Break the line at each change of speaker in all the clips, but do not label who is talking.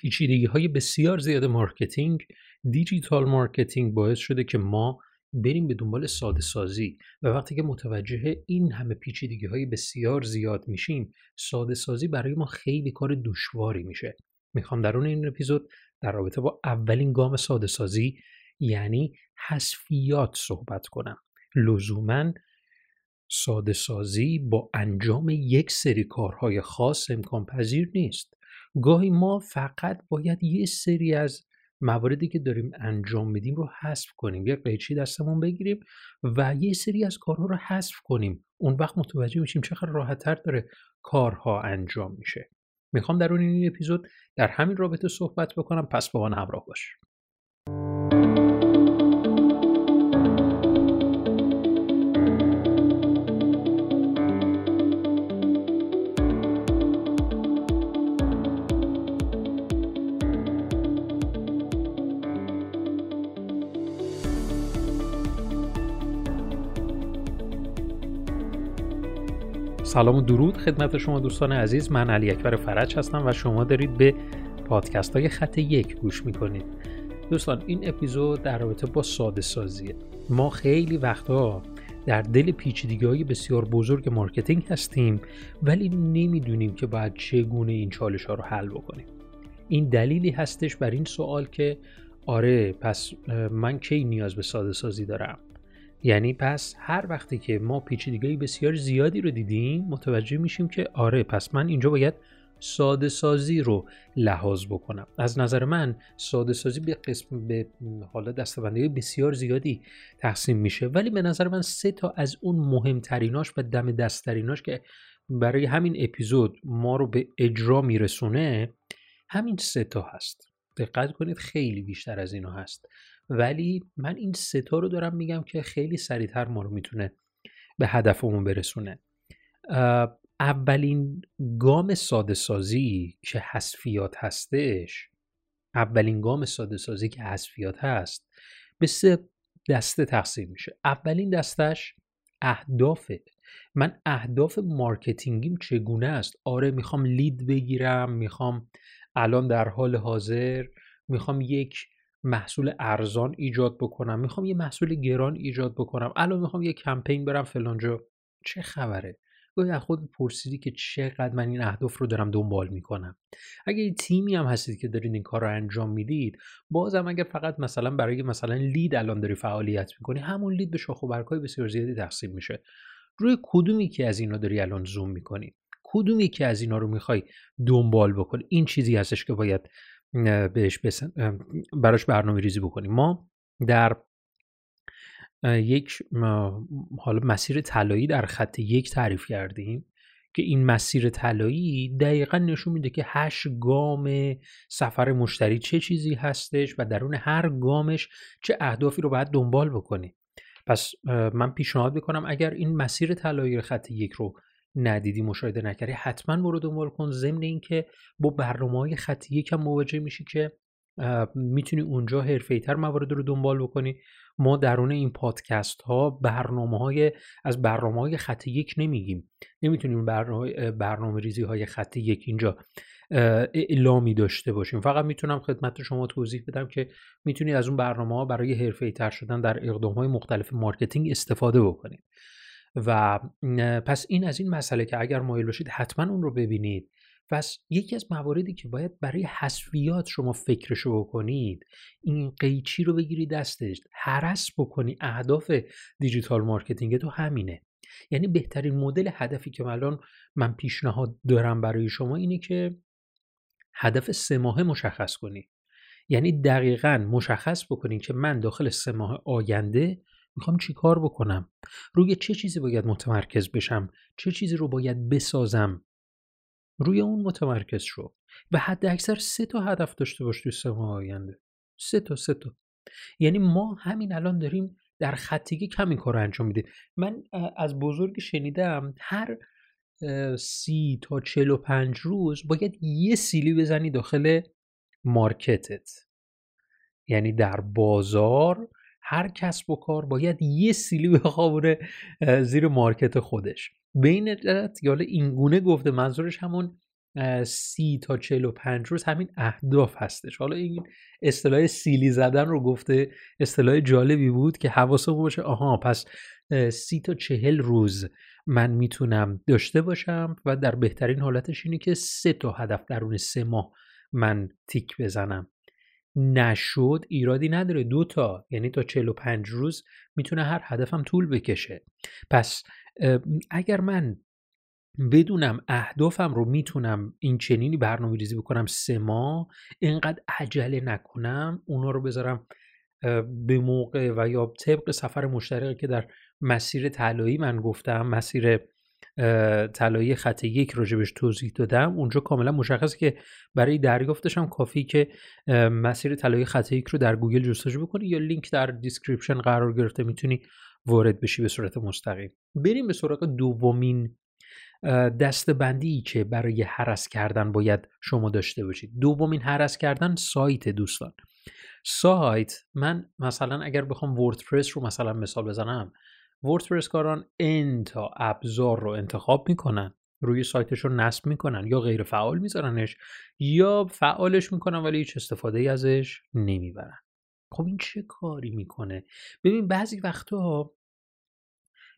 پیچیدگی های بسیار زیاد marketing digital marketing باعث شده که ما بریم به دنبال ساده سازی و وقتی که متوجه این همه پیچیدگی های بسیار زیاد میشیم ساده سازی برای ما خیلی کار دشواری میشه. می‌خوام در اون این اپیزود در رابطه با اولین گام ساده سازی یعنی حذفیات صحبت کنم. لزوما ساده سازی با انجام یک سری کارهای خاص امکان پذیر نیست. گاهی ما فقط باید یه سری از مواردی که داریم انجام میدیم رو حذف کنیم یک قیچی دستمون بگیریم و یه سری از کارها رو حذف کنیم. اون وقت متوجه میشیم چقدر راحتتر داره کارها انجام میشه. می‌خوام در اون این اپیزود در همین رابطه صحبت بکنم. پس با من همراه باش. سلام و درود خدمت شما دوستان عزیز. من علی اکبر فرج هستم و شما دارید به پادکست های خط یک گوش می‌کنید. دوستان این اپیزود در رابطه با ساده سازیه. ما خیلی وقتها در دل پیچیدگی های بسیار بزرگ marketing هستیم ولی نمی‌دونیم که باید چگونه این چالش ها رو حل بکنیم. این دلیلی هستش بر این سوال که آره پس من کی نیاز به ساده سازی دارم؟ یعنی پس هر وقتی که ما پیچیدگی بسیار زیادی رو دیدیم متوجه میشیم که آره پس من اینجا باید ساده سازی رو لحاظ بکنم. از نظر من ساده سازی به قسم به حالا دستبندی بسیار زیادی تقسیم میشه. ولی به نظر من سه تا از اون مهمتریناش و دم دستتریناش که برای همین اپیزود ما رو به اجرا میرسونه همین سه تا هست. دقت کنید خیلی بیشتر از اینا هست. ولی من این ستا رو دارم میگم که خیلی سریعتر ما رو می‌تونه به هدفمون برسونه. اولین گام ساده سازی که حذفیات هستش اولین گام ساده سازی که حذفیات هست به سه دسته تقسیم میشه. اولین دستش اهدافه من اهداف marketingیم چگونه است؟ آره می‌خوام lead بگیرم می‌خوام الان در حال حاضر می‌خوام یک محصول ارزان ایجاد بکنم می‌خوام یه محصول گران ایجاد بکنم. الان می‌خوام یه کمپین برم فلانجا. چه خبره؟ گاهی از خود پرسیدی که چقدر من این اهداف رو دارم دنبال می‌کنم. اگه یه تیمی هم هستید که دارید این کار رو انجام می‌دید بازم اگر فقط مثلا برای مثلا لید الان داری فعالیت می‌کنی همون لید به شاخ و برگهای بسیار زیادی تقسیم میشه. روی کدومی که از اینا داری الان زوم می‌کنی؟ کدومی که از اینا رو می‌خوای دنبال بکنی؟ این چیزی هستش که باید بهش بسن... براش برنامه ریزی بکنیم ما در یک حالا مسیر طلایی در خط یک تعریف کردیم که این مسیر طلایی دقیقا نشون میده که هشت گام سفر مشتری چه چیزی هستش و درون هر گامش چه اهدافی رو باید دنبال بکنی. پس من پیشنهاد می‌کنم اگر این مسیر طلایی خط یک رو ندیدی مشاهده نکردی. حتما برو دنبال کن. ضمن اینکه با برنامه های خط یکم مواجه میشی که می‌تونی اونجا تر موارد رو دنبال بکنی. ما درون این پادکست ها برنامه های از برنامه های خط یک نمیگیم. نمی‌تونیم برنامه, برنامه ریزی های خط یک اینجا اعلامی داشته باشیم. فقط می‌تونم خدمت شما توضیح بدم که می‌تونید از اون برنامه ها برای حرفه‌ای تر شدن در اقدام های مختلف marketing استفاده بکنید و پس این از این مسئله که اگر مایل باشید حتما اون رو ببینید. پس یکی از مواردی که باید برای حذفیات شما فکرشو بکنید این قیچی رو بگیری دستش هرس بکنی اهداف digital marketing تو همینه. یعنی بهترین مدل هدفی که الان من پیشنهاد دارم برای شما اینه که هدف سه ماهه مشخص کنی. یعنی دقیقا مشخص بکنید که من داخل سه ماه آینده می‌خوام چی کار بکنم؟ روی چه چیزی باید متمرکز بشم؟ چه چیزی رو باید بسازم؟ روی اون متمرکز شو. و حد اکثر سه تا هدف داشته باش توی سه ماه آینده. سه تا سه تا. یعنی ما همین الان داریم در خطیگی کمی کار انجام میدیم. من از بزرگ شنیدم هر سی تا چل و پنج روز باید یه سیلی بزنی داخل مارکتت. یعنی در بازار هر کسب و کار باید یه سیلی بخوابونه زیر مارکت خودش. یا این گونه گفته منظورش همون سی تا چل و پنج روز همین اهداف هستش. حالا این اصطلاح سیلی زدن رو گفته اصطلاح جالبی بود که حواسمون باشه آها پس سی تا چهل روز من می‌تونم داشته باشم و در بهترین حالتش اینه که سه تا هدف درون سه ماه من تیک بزنم. نشد ایرادی نداره. دو تا یعنی تا 45 روز می‌تونه هر هدفم طول بکشه. پس اگر من بدونم اهدافم رو می‌تونم این چنینی برنامه ریزی بکنم سه ماه اینقدر عجله نکنم اونا رو بذارم به موقع و یا طبق سفر مشتری که در مسیر طلایی من گفتم مسیر طلایی خط یک راجبش توضیح دادم. اونجا کاملا مشخصه که برای دریافتش هم کافی که مسیر طلایی خط یک رو در گوگل جستجو بکنی یا لینک در description قرار گرفته می‌تونی وارد بشی به صورت مستقیم. بریم به سراغ دومین دسته بندی که برای هرس کردن باید شما داشته باشید. دومین هرس کردن سایت دوستان. سایت من مثلا اگر بخوام وردپرس رو مثلا مثال بزنم وردپرس کاران این تا ابزار رو انتخاب می‌کنن روی سایتش رو نصب می‌کنن یا غیر فعال میذارنش یا فعالش می‌کنن ولی هیچ استفاده ای ازش نمی‌برن. خب این چه کاری می‌کنه؟ ببین بعضی وقتها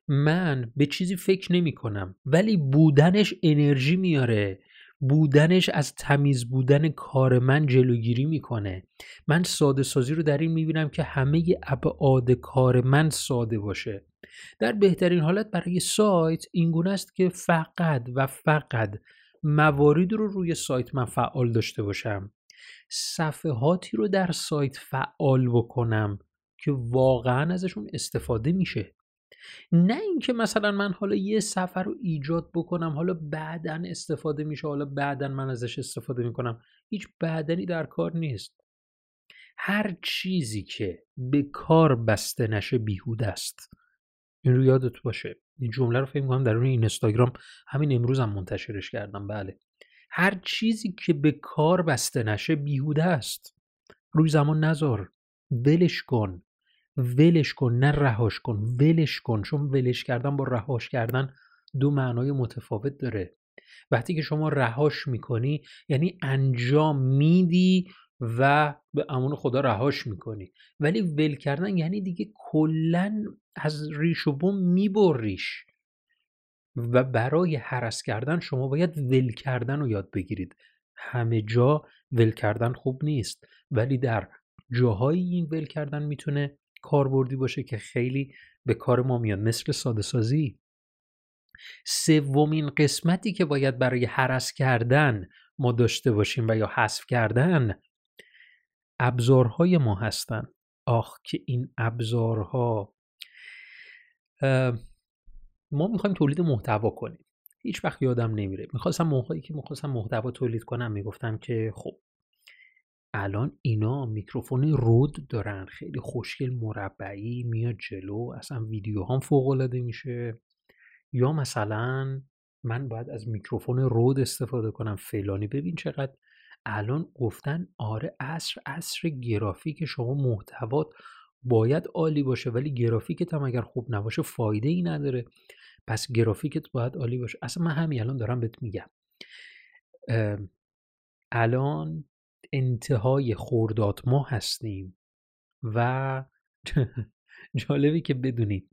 من به چیزی فکر نمی کنم ولی بودنش انرژی میاره. بودنش از تمیز بودن کار من جلوگیری می‌کنه. من ساده سازی رو در این می‌بینم که همه ابعاد کار من ساده باشه. در بهترین حالت برای سایت این گونه است که فقط و فقط مواردی رو روی سایت من فعال داشته باشم. صفحاتی رو در سایت فعال بکنم که واقعا ازشون استفاده میشه. نه اینکه مثلا من حالا یه سفر رو ایجاد بکنم حالا بعدا استفاده میشه حالا بعدا من ازش استفاده می‌کنم. هیچ بعدنی در کار نیست. هر چیزی که به کار بسته نشه بیهوده است. این رو یادت باشه. این جمله رو فکر می‌کنم در اون این اینستاگرام همین امروز هم منتشرش کردم. بله. هر چیزی که به کار بسته نشه بیهوده است. روی زمان نذار. ولش کن. ولش کن نه رهاش کن ولش کن. چون ولش کردن با رهاش کردن دو معنای متفاوت داره. وقتی که شما رهاش می‌کنی یعنی انجام میدی و به امون خدا رهاش می‌کنی. ولی ول کردن یعنی دیگه کلا از ریش و بوم میبریش. و برای حرس کردن شما باید ول کردن رو یاد بگیرید. همه جا ول کردن خوب نیست. ولی در جاهایی این ول کردن می‌تونه کاربردی باشه که خیلی به کار ما میاد مثل ساده سازی سومین قسمتی که باید برای حرس کردن ما داشته باشیم و یا حذف کردن ابزارهای ما هستن. آخ که این ابزارها. ما می‌خوایم تولید محتوا کنیم. هیچ وقت یادم نمیره. می‌خواستم موقعی که می‌خواستم محتوا تولید کنم می‌گفتم که خب الان اینا میکروفون رود دارن. خیلی خوشگل مربعی میاد جلو. اصلا ویدیو هم فوق العاده میشه. یا مثلا من باید از میکروفون رود استفاده کنم فلانی. ببین چقدر الان گفتن آره عصر عصر گرافیک شما محتوات باید عالی باشه ولی گرافیکت هم اگر خوب نباشه فایده ای نداره. پس گرافیکت باید عالی باشه. اصلا من همین الان دارم بهت میگم. الان انتهای خورداد ما هستیم. و جالبی که بدونید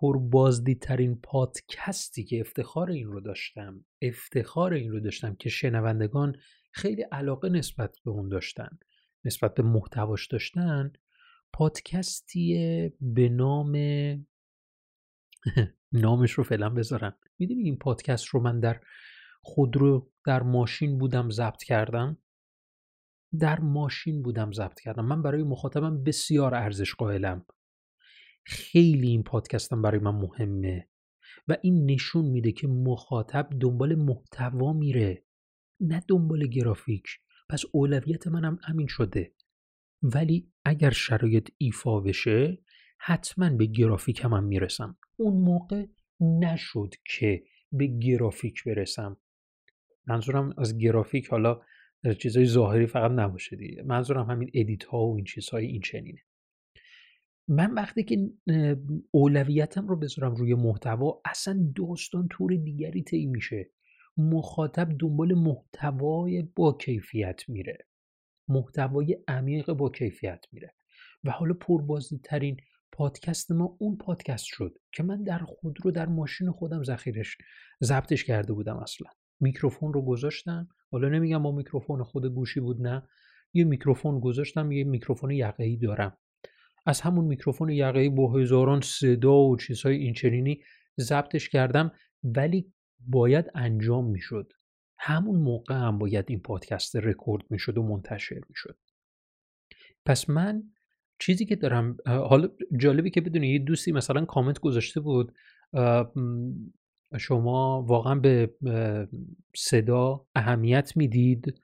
پربازدیدترین پادکستی که افتخار این رو داشتم افتخار این رو داشتم که شنوندگان خیلی علاقه نسبت به اون داشتن نسبت به محتواش داشتن پادکستی به نام نامش رو فعلا بذارم. می‌دونی این پادکست رو من در خودرو در ماشین بودم ضبط کردم؟ در ماشین بودم ضبط کردم. من برای مخاطبم بسیار ارزش قائلم. خیلی این پادکستم برای من مهمه و این نشون میده که مخاطب دنبال محتوا میره نه دنبال گرافیک. پس اولویت منم همین شده. ولی اگر شرایط ایفا بشه حتما به گرافیک هم, هم می‌رسم. اون موقع نشد که به گرافیک برسم. منظورم از گرافیک حالا چیزای ظاهری فقط نباشه دیگه. منظورم همین ادیت ها و این چیزهای این چنینه. من وقتی که اولویتم رو بذارم روی محتوا اصلا داستان طور دیگری طی میشه. مخاطب دنبال محتوای با کیفیت میره. محتوای عمیق با کیفیت میره. و حالا ترین پادکست ما اون پادکست شد که من در خود رو در ماشین خودم ذخیرش ضبطش کرده بودم اصلا. میکروفون رو گذاشتم. حالا نمیگم با میکروفون خود گوشی بود نه. یه میکروفون گذاشتم یه میکروفون ای دارم. از همون میکروفون ای با هزاران صدا و چیزهای اینچنینی ضبطش کردم ولی باید انجام می‌شد. همون موقع هم باید این پادکست رکورد می‌شد و منتشر می‌شد. پس من چیزی که دارم حالا جالبی که بدونی یه دوستی مثلا کامنت گذاشته بود شما واقعا به صدا اهمیت می‌دید؟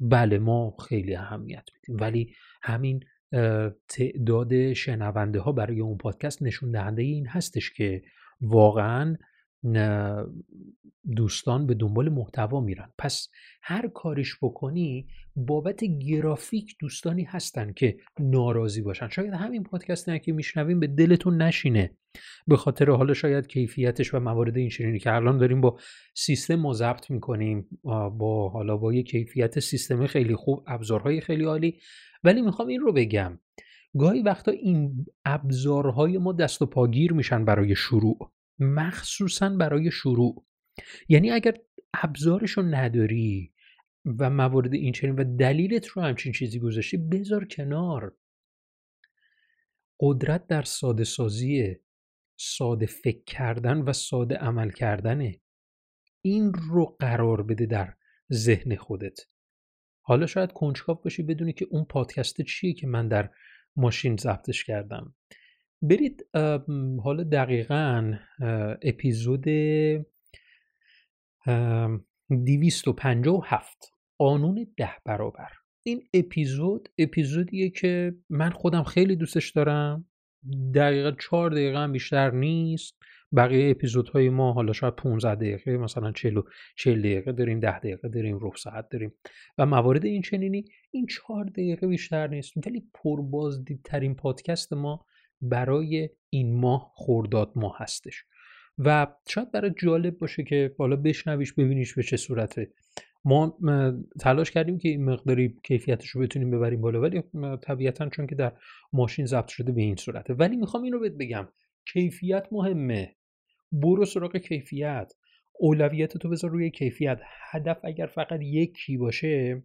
بله ما خیلی اهمیت میدیم. ولی همین تعداد شنونده ها برای اون پادکست نشون دهنده این هستش که واقعا دوستان به دنبال محتوا میرن. پس هر کاریش بکنی بابت گرافیک دوستانی هستن که ناراضی باشن. شاید همین پادکست که میشنویم به دلتون نشینه. به خاطر حالا شاید کیفیتش و موارد این شیرینی که الان داریم با سیستم ما ضبط می‌کنیم با حالا با یه کیفیت سیستم خیلی خوب ابزارهای خیلی عالی. ولی می‌خوام این رو بگم. گاهی وقتا این ابزارهای ما دست و پاگیر میشن برای شروع. مخصوصا برای شروع. یعنی اگر ابزارشو نداری و موارد این چنین و دلیلت رو همچین چیزی گذاشتی بذار کنار. قدرت در ساده سازیه. ساده فکر کردن و ساده عمل کردنه. این رو قرار بده در ذهن خودت. حالا شاید کنجکاو باشی بدونی که اون پادکست چیه که من در ماشین ضبطش کردم. برید حالا دقیقا اپیزود 257 قانون ده برابر. این اپیزود اپیزودیه که من خودم خیلی دوستش دارم. دقیقا چهار دقیقه هم بیشتر نیست. بقیه اپیزودهای ما حالا شاید 15 دقیقه مثلا 40 40 دقیقه داریم 10 دقیقه داریم ربع ساعت داریم. و موارد این چنینی این چهار دقیقه بیشتر نیست. ولی پربازدیدترین پادکست ما برای این ماه خورداد ماه هستش. و شاید برای جالب باشه که بالا بشنویش ببینیش به چه صورته. ما تلاش کردیم که این مقداری کیفیتش رو بتونیم ببریم بالا ولی طبیعتا چون که در ماشین ضبط شده به این صورته. ولی می‌خوام این رو بهت بگم. کیفیت مهمه. برو سراغ کیفیت. اولویت تو بذار روی کیفیت. هدف اگر فقط یکی باشه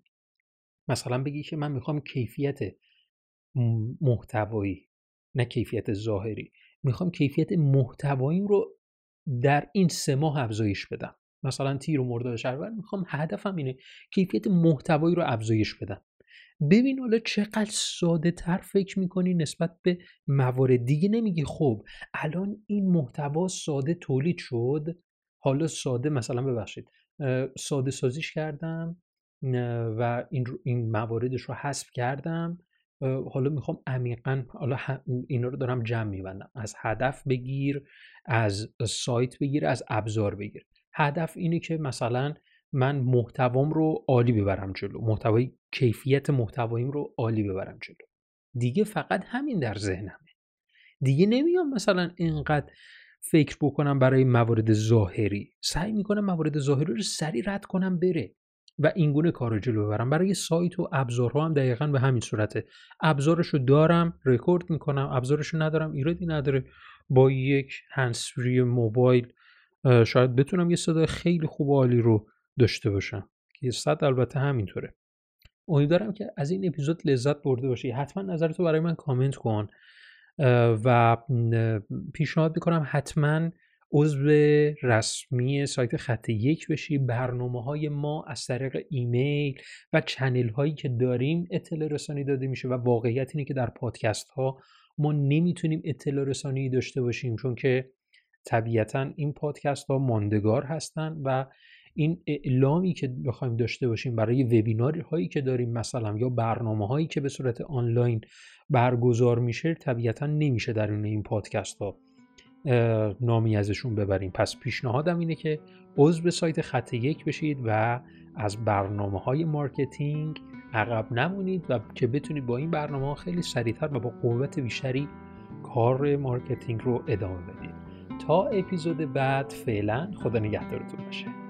مثلا بگی که من می‌خوام کیفیت محتوایی نه کیفیت ظاهری. می‌خوام کیفیت محتواییم رو در این سه ماه افزایش بدم. مثلا تیر و مرداد شهریور می‌خوام هدفم اینه کیفیت محتوایی رو افزایش بدم. ببین حالا چقدر ساده تر فکر می‌کنی نسبت به موارد دیگه نمیگی خب الان این محتوا ساده تولید شد. حالا ساده مثلا ببخشید ساده سازیش کردم و این, این مواردش رو حذف کردم. حالا می‌خوام عمیقا حالا اینا رو دارم جمع میبندم. از هدف بگیر از سایت بگیر از ابزار بگیر. هدف اینه که مثلا من محتوام رو عالی ببرم جلو. محتوای کیفیت محتواییم رو عالی ببرم جلو. دیگه فقط همین در ذهنمه. دیگه نمیام مثلا اینقدر فکر بکنم برای موارد ظاهری. سعی می‌کنم موارد ظاهری رو سریع رد کنم بره. و اینگونه کار رو جلو ببرم. برای سایت و ابزارها هم دقیقا به همین صورته. ابزارشو دارم رکورد می‌کنم. ابزارشو ندارم ایرادی نداره. با یک هنسفری موبایل شاید بتونم یه صدای خیلی خوب و عالی رو داشته باشم. که صد البته همینطوره. امیدوارم که از این اپیزود لذت برده باشی. حتما نظرتو برای من کامنت کن. و پیشنهاد می‌کنم حتما عضو رسمی سایت خط یک بشی برنامه های ما از طریق ایمیل و چنل هایی که داریم اطلاع رسانی داده میشه و واقعیت اینه که در پادکست ها ما نمی‌تونیم اطلاع رسانی داشته باشیم چون که طبیعتا این پادکست ها ماندگار هستند و این اعلامی که بخوایم داشته باشیم برای وبینار هایی که داریم مثلا یا برنامه هایی که به صورت آنلاین برگزار میشه طبیعتا نمیشه در این پادکست ها نامی ازشون ببریم. پس پیشنهادم اینه که عضو سایت خط یک بشید و از برنامه های marketing عقب نمونید و که بتونید با این برنامه ها خیلی سریعتر و با قوت بیشتری کار marketing رو ادامه بدید. تا اپیزود بعد فعلا خدا نگهدارتون باشه.